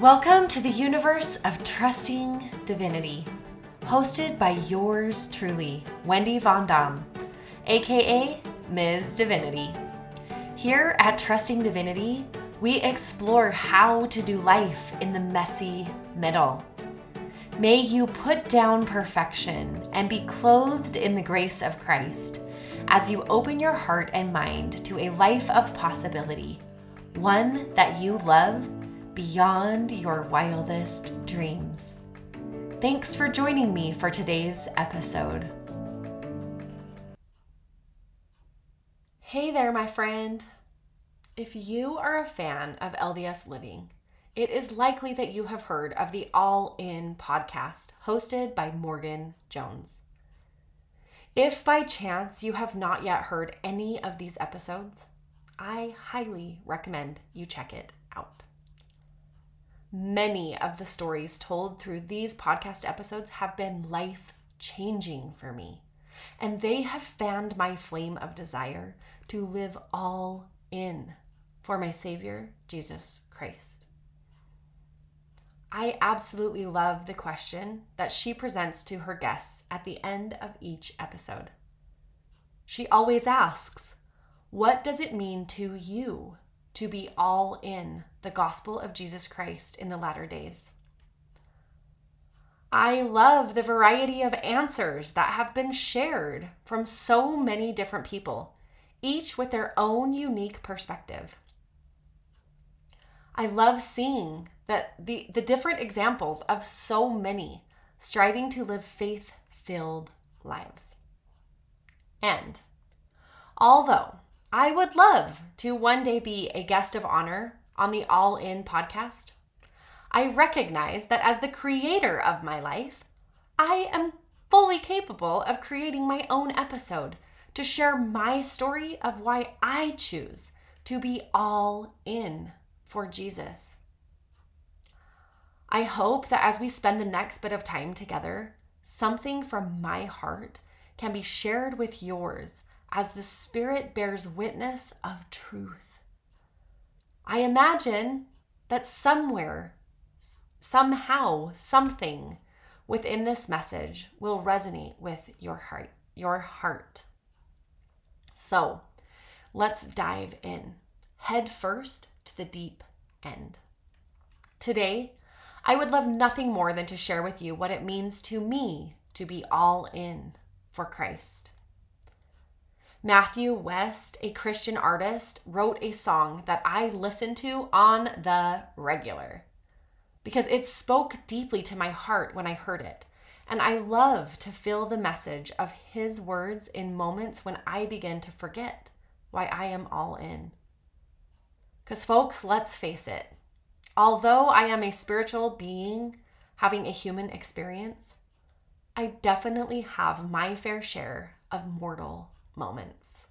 Welcome to the universe of trusting divinity, hosted by yours truly, Wendy Von Dam, aka Ms. Divinity. Here at Trusting Divinity, we explore how to do life in the messy middle. May you put down perfection and be clothed in the grace of Christ as you open your heart and mind to a life of possibility, one that you love beyond your wildest dreams. Thanks for joining me for today's episode. Hey there, my friend. If you are a fan of LDS Living, it is likely that you have heard of the All In podcast hosted by Morgan Jones. If by chance you have not yet heard any of these episodes, I highly recommend you check it out. Many of the stories told through these podcast episodes have been life changing for me, and they have fanned my flame of desire to live all in for my Savior, Jesus Christ. I absolutely love the question that she presents to her guests at the end of each episode. She always asks, What does it mean to you to be all in the gospel of Jesus Christ in the latter days? I love the variety of answers that have been shared from so many different people, each with their own unique perspective. I love seeing that the, the different examples of so many striving to live faith filled lives. And although I would love to one day be a guest of honor on the All In podcast, I recognize that as the creator of my life, I am fully capable of creating my own episode to share my story of why I choose to be all in for Jesus. I hope that as we spend the next bit of time together, something from my heart can be shared with yours as the Spirit bears witness of truth. I imagine that somewhere, somehow, something within this message will resonate with your heart, your heart. So, let's dive in. Head first to the deep end. Today, I would love nothing more than to share with you what it means to me to be all in for Christ. Matthew West, a Christian artist, wrote a song that I listen to on the regular because it spoke deeply to my heart when I heard it. And I love to feel the message of his words in moments when I begin to forget why I am all in. Because, folks, let's face it, Although I am a spiritual being having a human experience, I definitely have my fair share of mortal moments.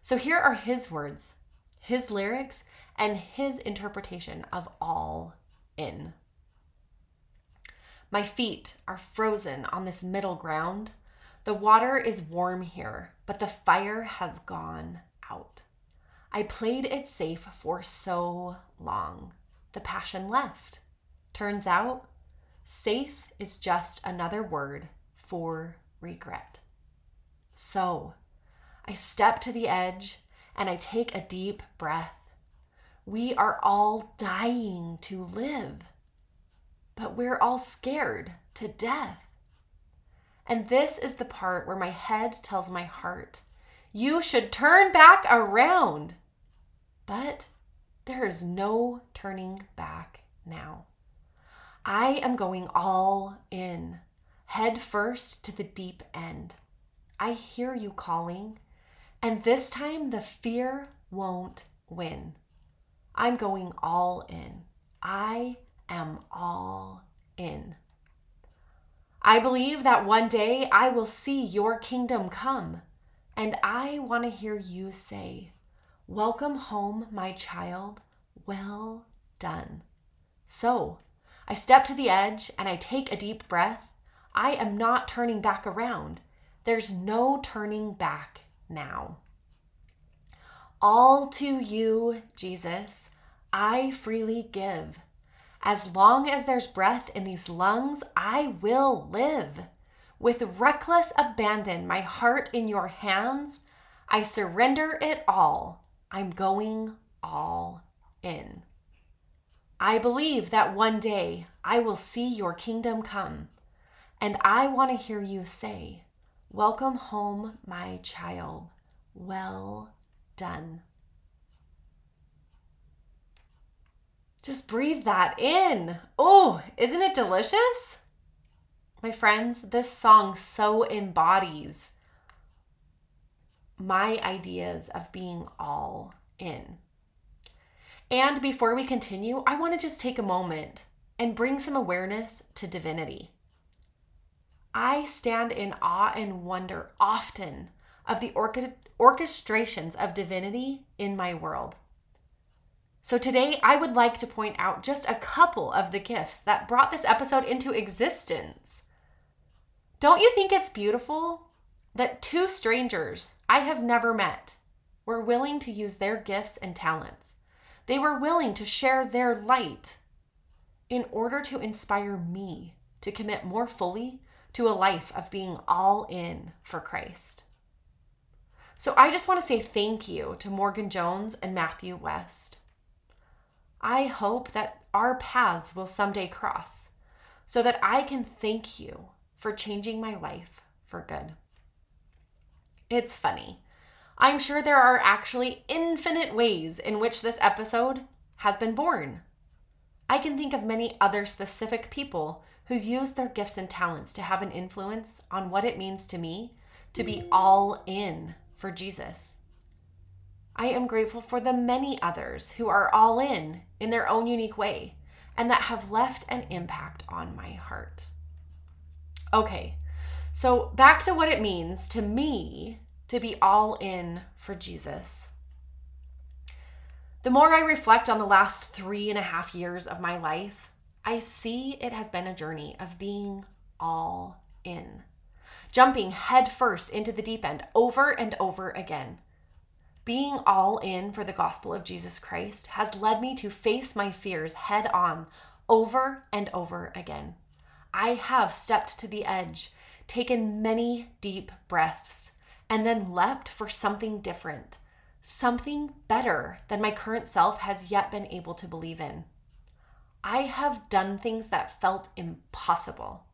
So here are his words, his lyrics, and his interpretation of all in. My feet are frozen on this middle ground. The water is warm here, but the fire has gone out. I played it safe for so long. The passion left. Turns out, safe is just another word for regret. So, I step to the edge and I take a deep breath. We are all dying to live, but we're all scared to death. And this is the part where my head tells my heart, you should turn back around. But there is no turning back now. I am going all in, head first to the deep end. I hear you calling, and this time the fear won't win. I'm going all in. I am all in. I believe that one day I will see your kingdom come, and I want to hear you say, Welcome home, my child. Well done. So, I step to the edge and I take a deep breath. I am not turning back around. There's no turning back now. All to you, Jesus, I freely give. As long as there's breath in these lungs, I will live. With reckless abandon, my heart in your hands, I surrender it all. I'm going all in. I believe that one day I will see your kingdom come, and I want to hear you say, Welcome home, my child. Well done. Just breathe that in. Oh, isn't it delicious? My friends, this song so embodies my ideas of being all in. And before we continue, I want to just take a moment and bring some awareness to divinity. I stand in awe and wonder often of the orchestrations of divinity in my world. So today, I would like to point out just a couple of the gifts that brought this episode into existence. Don't you think it's beautiful that two strangers I have never met were willing to use their gifts and talents? They were willing to share their light in order to inspire me to commit more fully to a life of being all in for Christ. So I just want to say thank you to Morgan Jones and Matthew West. I hope that our paths will someday cross so that I can thank you for changing my life for good. It's funny. I'm sure there are actually infinite ways in which this episode has been born. I can think of many other specific people who use their gifts and talents to have an influence on what it means to me to be all in for Jesus. I am grateful for the many others who are all in in their own unique way and that have left an impact on my heart. Okay, so back to what it means to me to be all in for Jesus. The more I reflect on the last three and a half years of my life, I see it has been a journey of being all in, jumping headfirst into the deep end over and over again. Being all in for the gospel of Jesus Christ has led me to face my fears head on over and over again. I have stepped to the edge, taken many deep breaths, and then leapt for something different, something better than my current self has yet been able to believe in. I have done things that felt impossible.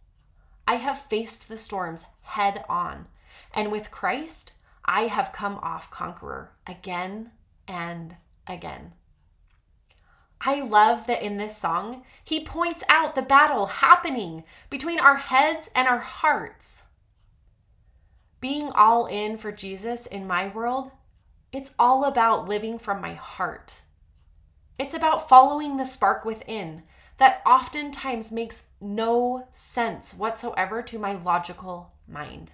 I have faced the storms head on, and with Christ, I have come off conqueror again and again. I love that in this song, he points out the battle happening between our heads and our hearts being all in for Jesus in my world, it's all about living from my heart. It's about following the spark within that oftentimes makes no sense whatsoever to my logical mind.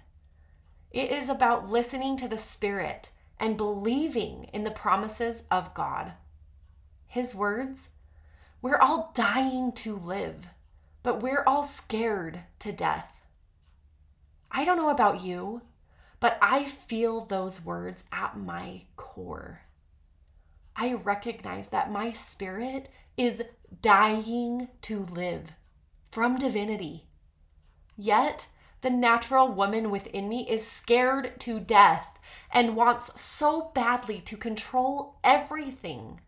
It is about listening to the Spirit and believing in the promises of God. His words, we're all dying to live, but we're all scared to death. I don't know about you, but I feel those words at my core. I recognize that my spirit is dying to live from divinity. Yet, the natural woman within me is scared to death and wants so badly to control everything,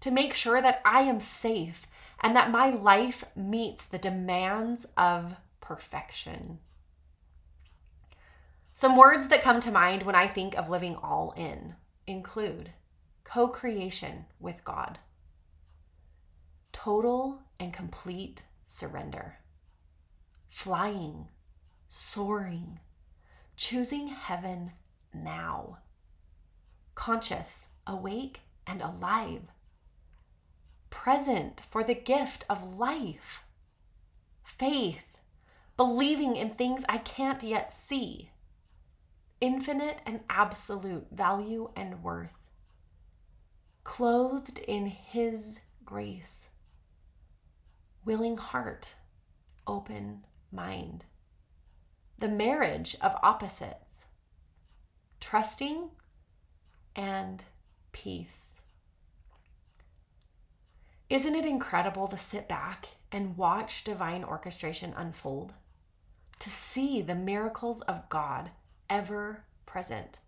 to make sure that I am safe and that my life meets the demands of perfection. Some words that come to mind when I think of living all in include co creation with God, total and complete surrender, flying, soaring, choosing heaven now, conscious, awake, and alive, present for the gift of life, faith, believing in things I can't yet see. Infinite and absolute value and worth, clothed in His grace, willing heart, open mind, the marriage of opposites, trusting and peace. Isn't it incredible to sit back and watch divine orchestration unfold? To see the miracles of God ever present,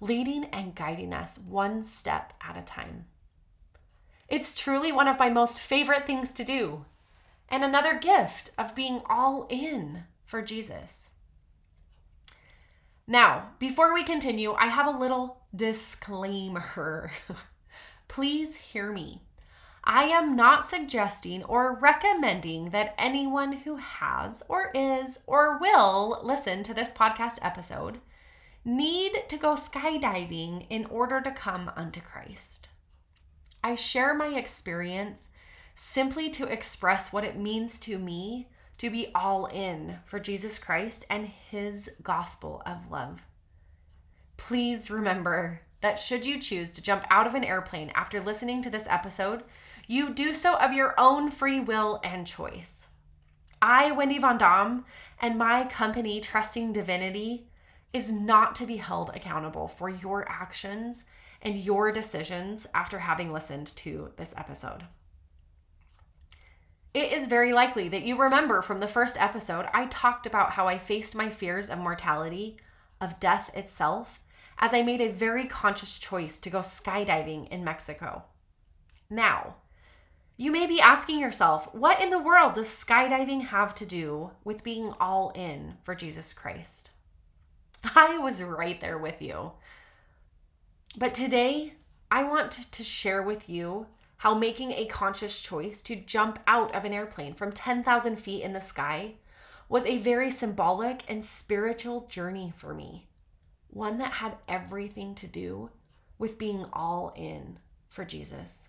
leading and guiding us one step at a time. It's truly one of my most favorite things to do, and another gift of being all in for Jesus. Now, before we continue, I have a little disclaimer. Please hear me. I am not suggesting or recommending that anyone who has or is or will listen to this podcast episode need to go skydiving in order to come unto Christ. I share my experience simply to express what it means to me to be all in for Jesus Christ and his gospel of love. Please remember that should you choose to jump out of an airplane after listening to this episode, you do so of your own free will and choice. I, Wendy Von Dam, and my company, Trusting Divinity, is not to be held accountable for your actions and your decisions after having listened to this episode. It is very likely that you remember from the first episode, I talked about how I faced my fears of mortality, of death itself, as I made a very conscious choice to go skydiving in Mexico. Now, you may be asking yourself, what in the world does skydiving have to do with being all in for Jesus Christ? I was right there with you. But today, I want to share with you how making a conscious choice to jump out of an airplane from 10,000 feet in the sky was a very symbolic and spiritual journey for me. One that had everything to do with being all in for Jesus.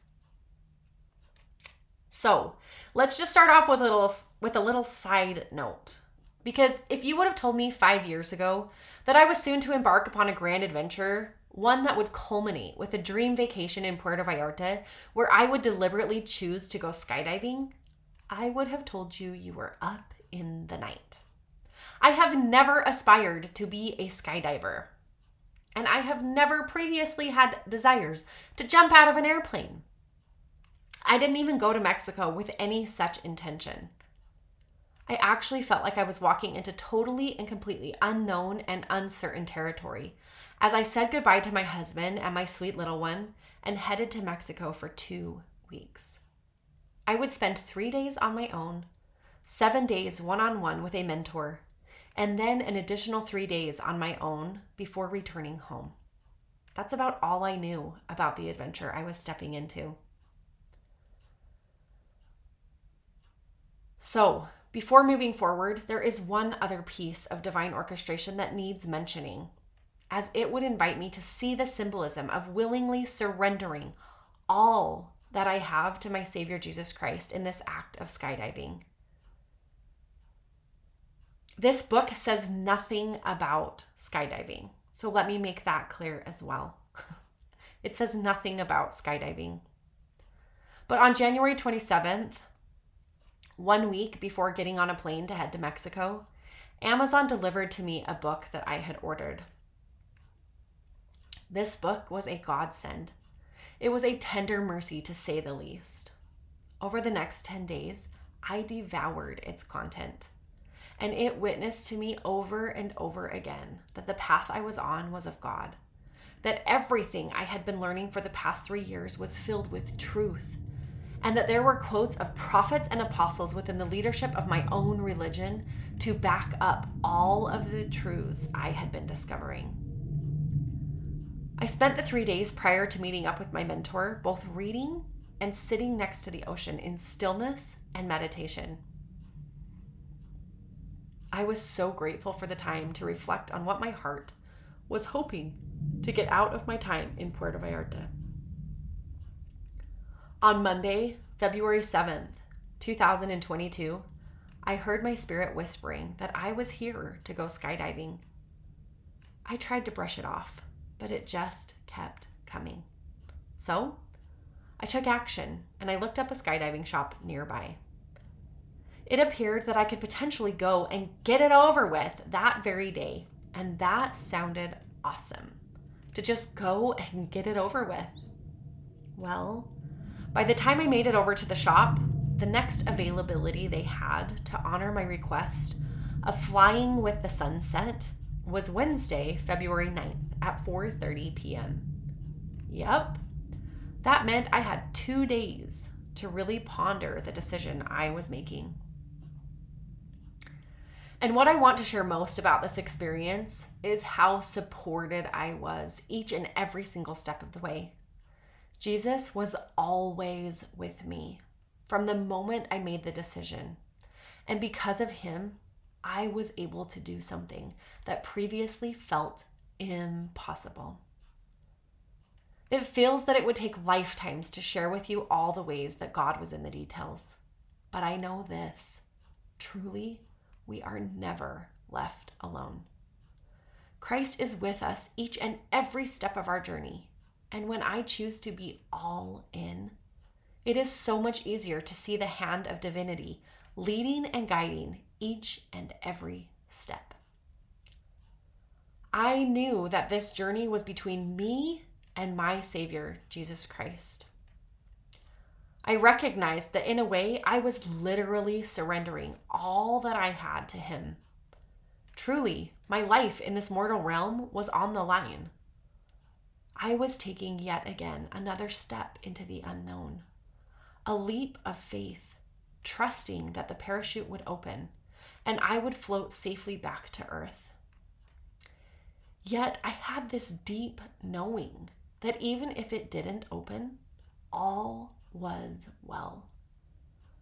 So let's just start off with a little with a little side note. Because if you would have told me five years ago that I was soon to embark upon a grand adventure, one that would culminate with a dream vacation in Puerto Vallarta, where I would deliberately choose to go skydiving, I would have told you you were up in the night. I have never aspired to be a skydiver. And I have never previously had desires to jump out of an airplane. I didn't even go to Mexico with any such intention. I actually felt like I was walking into totally and completely unknown and uncertain territory as I said goodbye to my husband and my sweet little one and headed to Mexico for two weeks. I would spend three days on my own, seven days one on one with a mentor, and then an additional three days on my own before returning home. That's about all I knew about the adventure I was stepping into. So, before moving forward, there is one other piece of divine orchestration that needs mentioning, as it would invite me to see the symbolism of willingly surrendering all that I have to my Savior Jesus Christ in this act of skydiving. This book says nothing about skydiving, so let me make that clear as well. it says nothing about skydiving. But on January 27th, one week before getting on a plane to head to Mexico, Amazon delivered to me a book that I had ordered. This book was a godsend. It was a tender mercy to say the least. Over the next 10 days, I devoured its content, and it witnessed to me over and over again that the path I was on was of God, that everything I had been learning for the past three years was filled with truth and that there were quotes of prophets and apostles within the leadership of my own religion to back up all of the truths I had been discovering. I spent the three days prior to meeting up with my mentor both reading and sitting next to the ocean in stillness and meditation. I was so grateful for the time to reflect on what my heart was hoping to get out of my time in Puerto Vallarta. On Monday, February 7th, 2022, I heard my spirit whispering that I was here to go skydiving. I tried to brush it off, but it just kept coming. So, I took action and I looked up a skydiving shop nearby. It appeared that I could potentially go and get it over with that very day, and that sounded awesome to just go and get it over with. Well, By the time I made it over to the shop, the next availability they had to honor my request of flying with the sunset was Wednesday, February 9th at 4:30 p.m. Yep. That meant I had 2 days to really ponder the decision I was making. And what I want to share most about this experience is how supported I was each and every single step of the way. Jesus was always with me from the moment I made the decision. And because of him, I was able to do something that previously felt impossible. It feels that it would take lifetimes to share with you all the ways that God was in the details. But I know this truly, we are never left alone. Christ is with us each and every step of our journey. And when I choose to be all in, it is so much easier to see the hand of divinity leading and guiding each and every step. I knew that this journey was between me and my Savior, Jesus Christ. I recognized that in a way I was literally surrendering all that I had to Him. Truly, my life in this mortal realm was on the line. I was taking yet again another step into the unknown, a leap of faith, trusting that the parachute would open and I would float safely back to earth. Yet I had this deep knowing that even if it didn't open, all was well.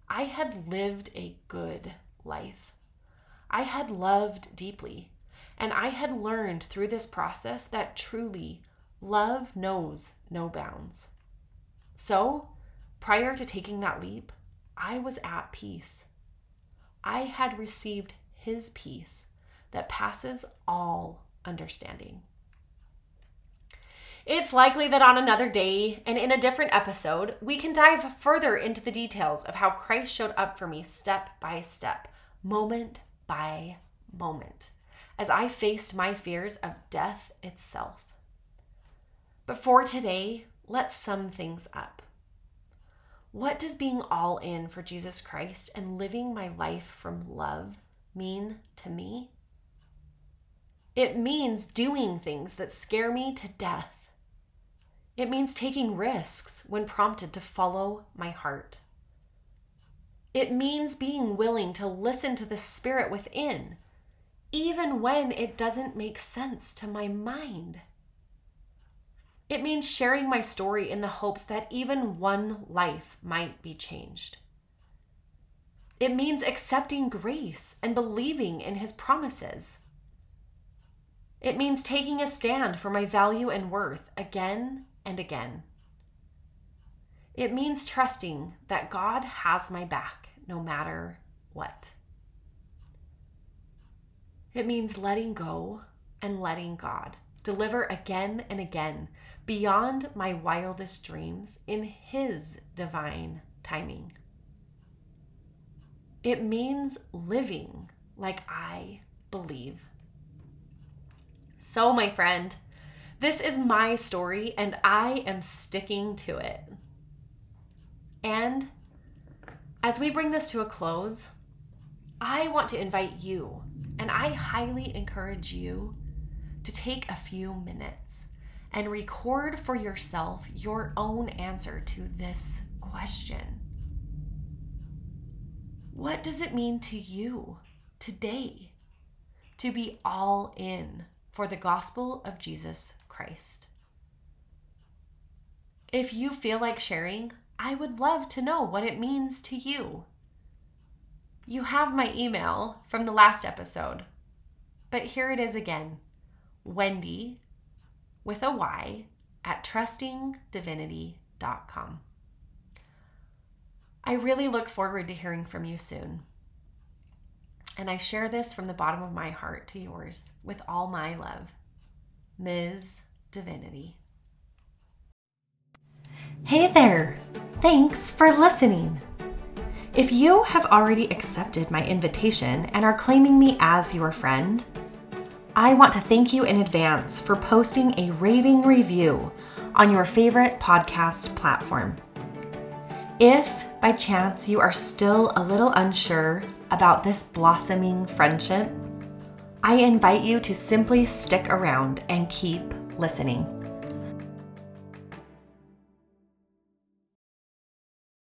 I had lived a good life. I had loved deeply, and I had learned through this process that truly love knows no bounds. So, prior to taking that leap, I was at peace. I had received his peace that passes all understanding. It's likely that on another day and in a different episode, we can dive further into the details of how Christ showed up for me step by step, moment by moment, as I faced my fears of death itself. But for today, let's sum things up. What does being all in for Jesus Christ and living my life from love mean to me? It means doing things that scare me to death. It means taking risks when prompted to follow my heart. It means being willing to listen to the spirit within, even when it doesn't make sense to my mind. It means sharing my story in the hopes that even one life might be changed. It means accepting grace and believing in His promises. It means taking a stand for my value and worth again and again. It means trusting that God has my back no matter what. It means letting go and letting God deliver again and again beyond my wildest dreams in His divine timing. It means living like I believe. So, my friend, this is my story and I am sticking to it. And as we bring this to a close, I want to invite you, and I highly encourage you to take a few minutes and record for yourself your own answer to this question. What does it mean to you today to be all in for the gospel of Jesus Christ? If you feel like sharing, I would love to know what it means to you. You have my email from the last episode, but here it is again Wendy with a Y at trustingdivinity.com. I really look forward to hearing from you soon. And I share this from the bottom of my heart to yours with all my love. Ms. Divinity. Hey there! Thanks for listening. If you have already accepted my invitation and are claiming me as your friend, I want to thank you in advance for posting a raving review on your favorite podcast platform. If by chance you are still a little unsure about this blossoming friendship, I invite you to simply stick around and keep listening.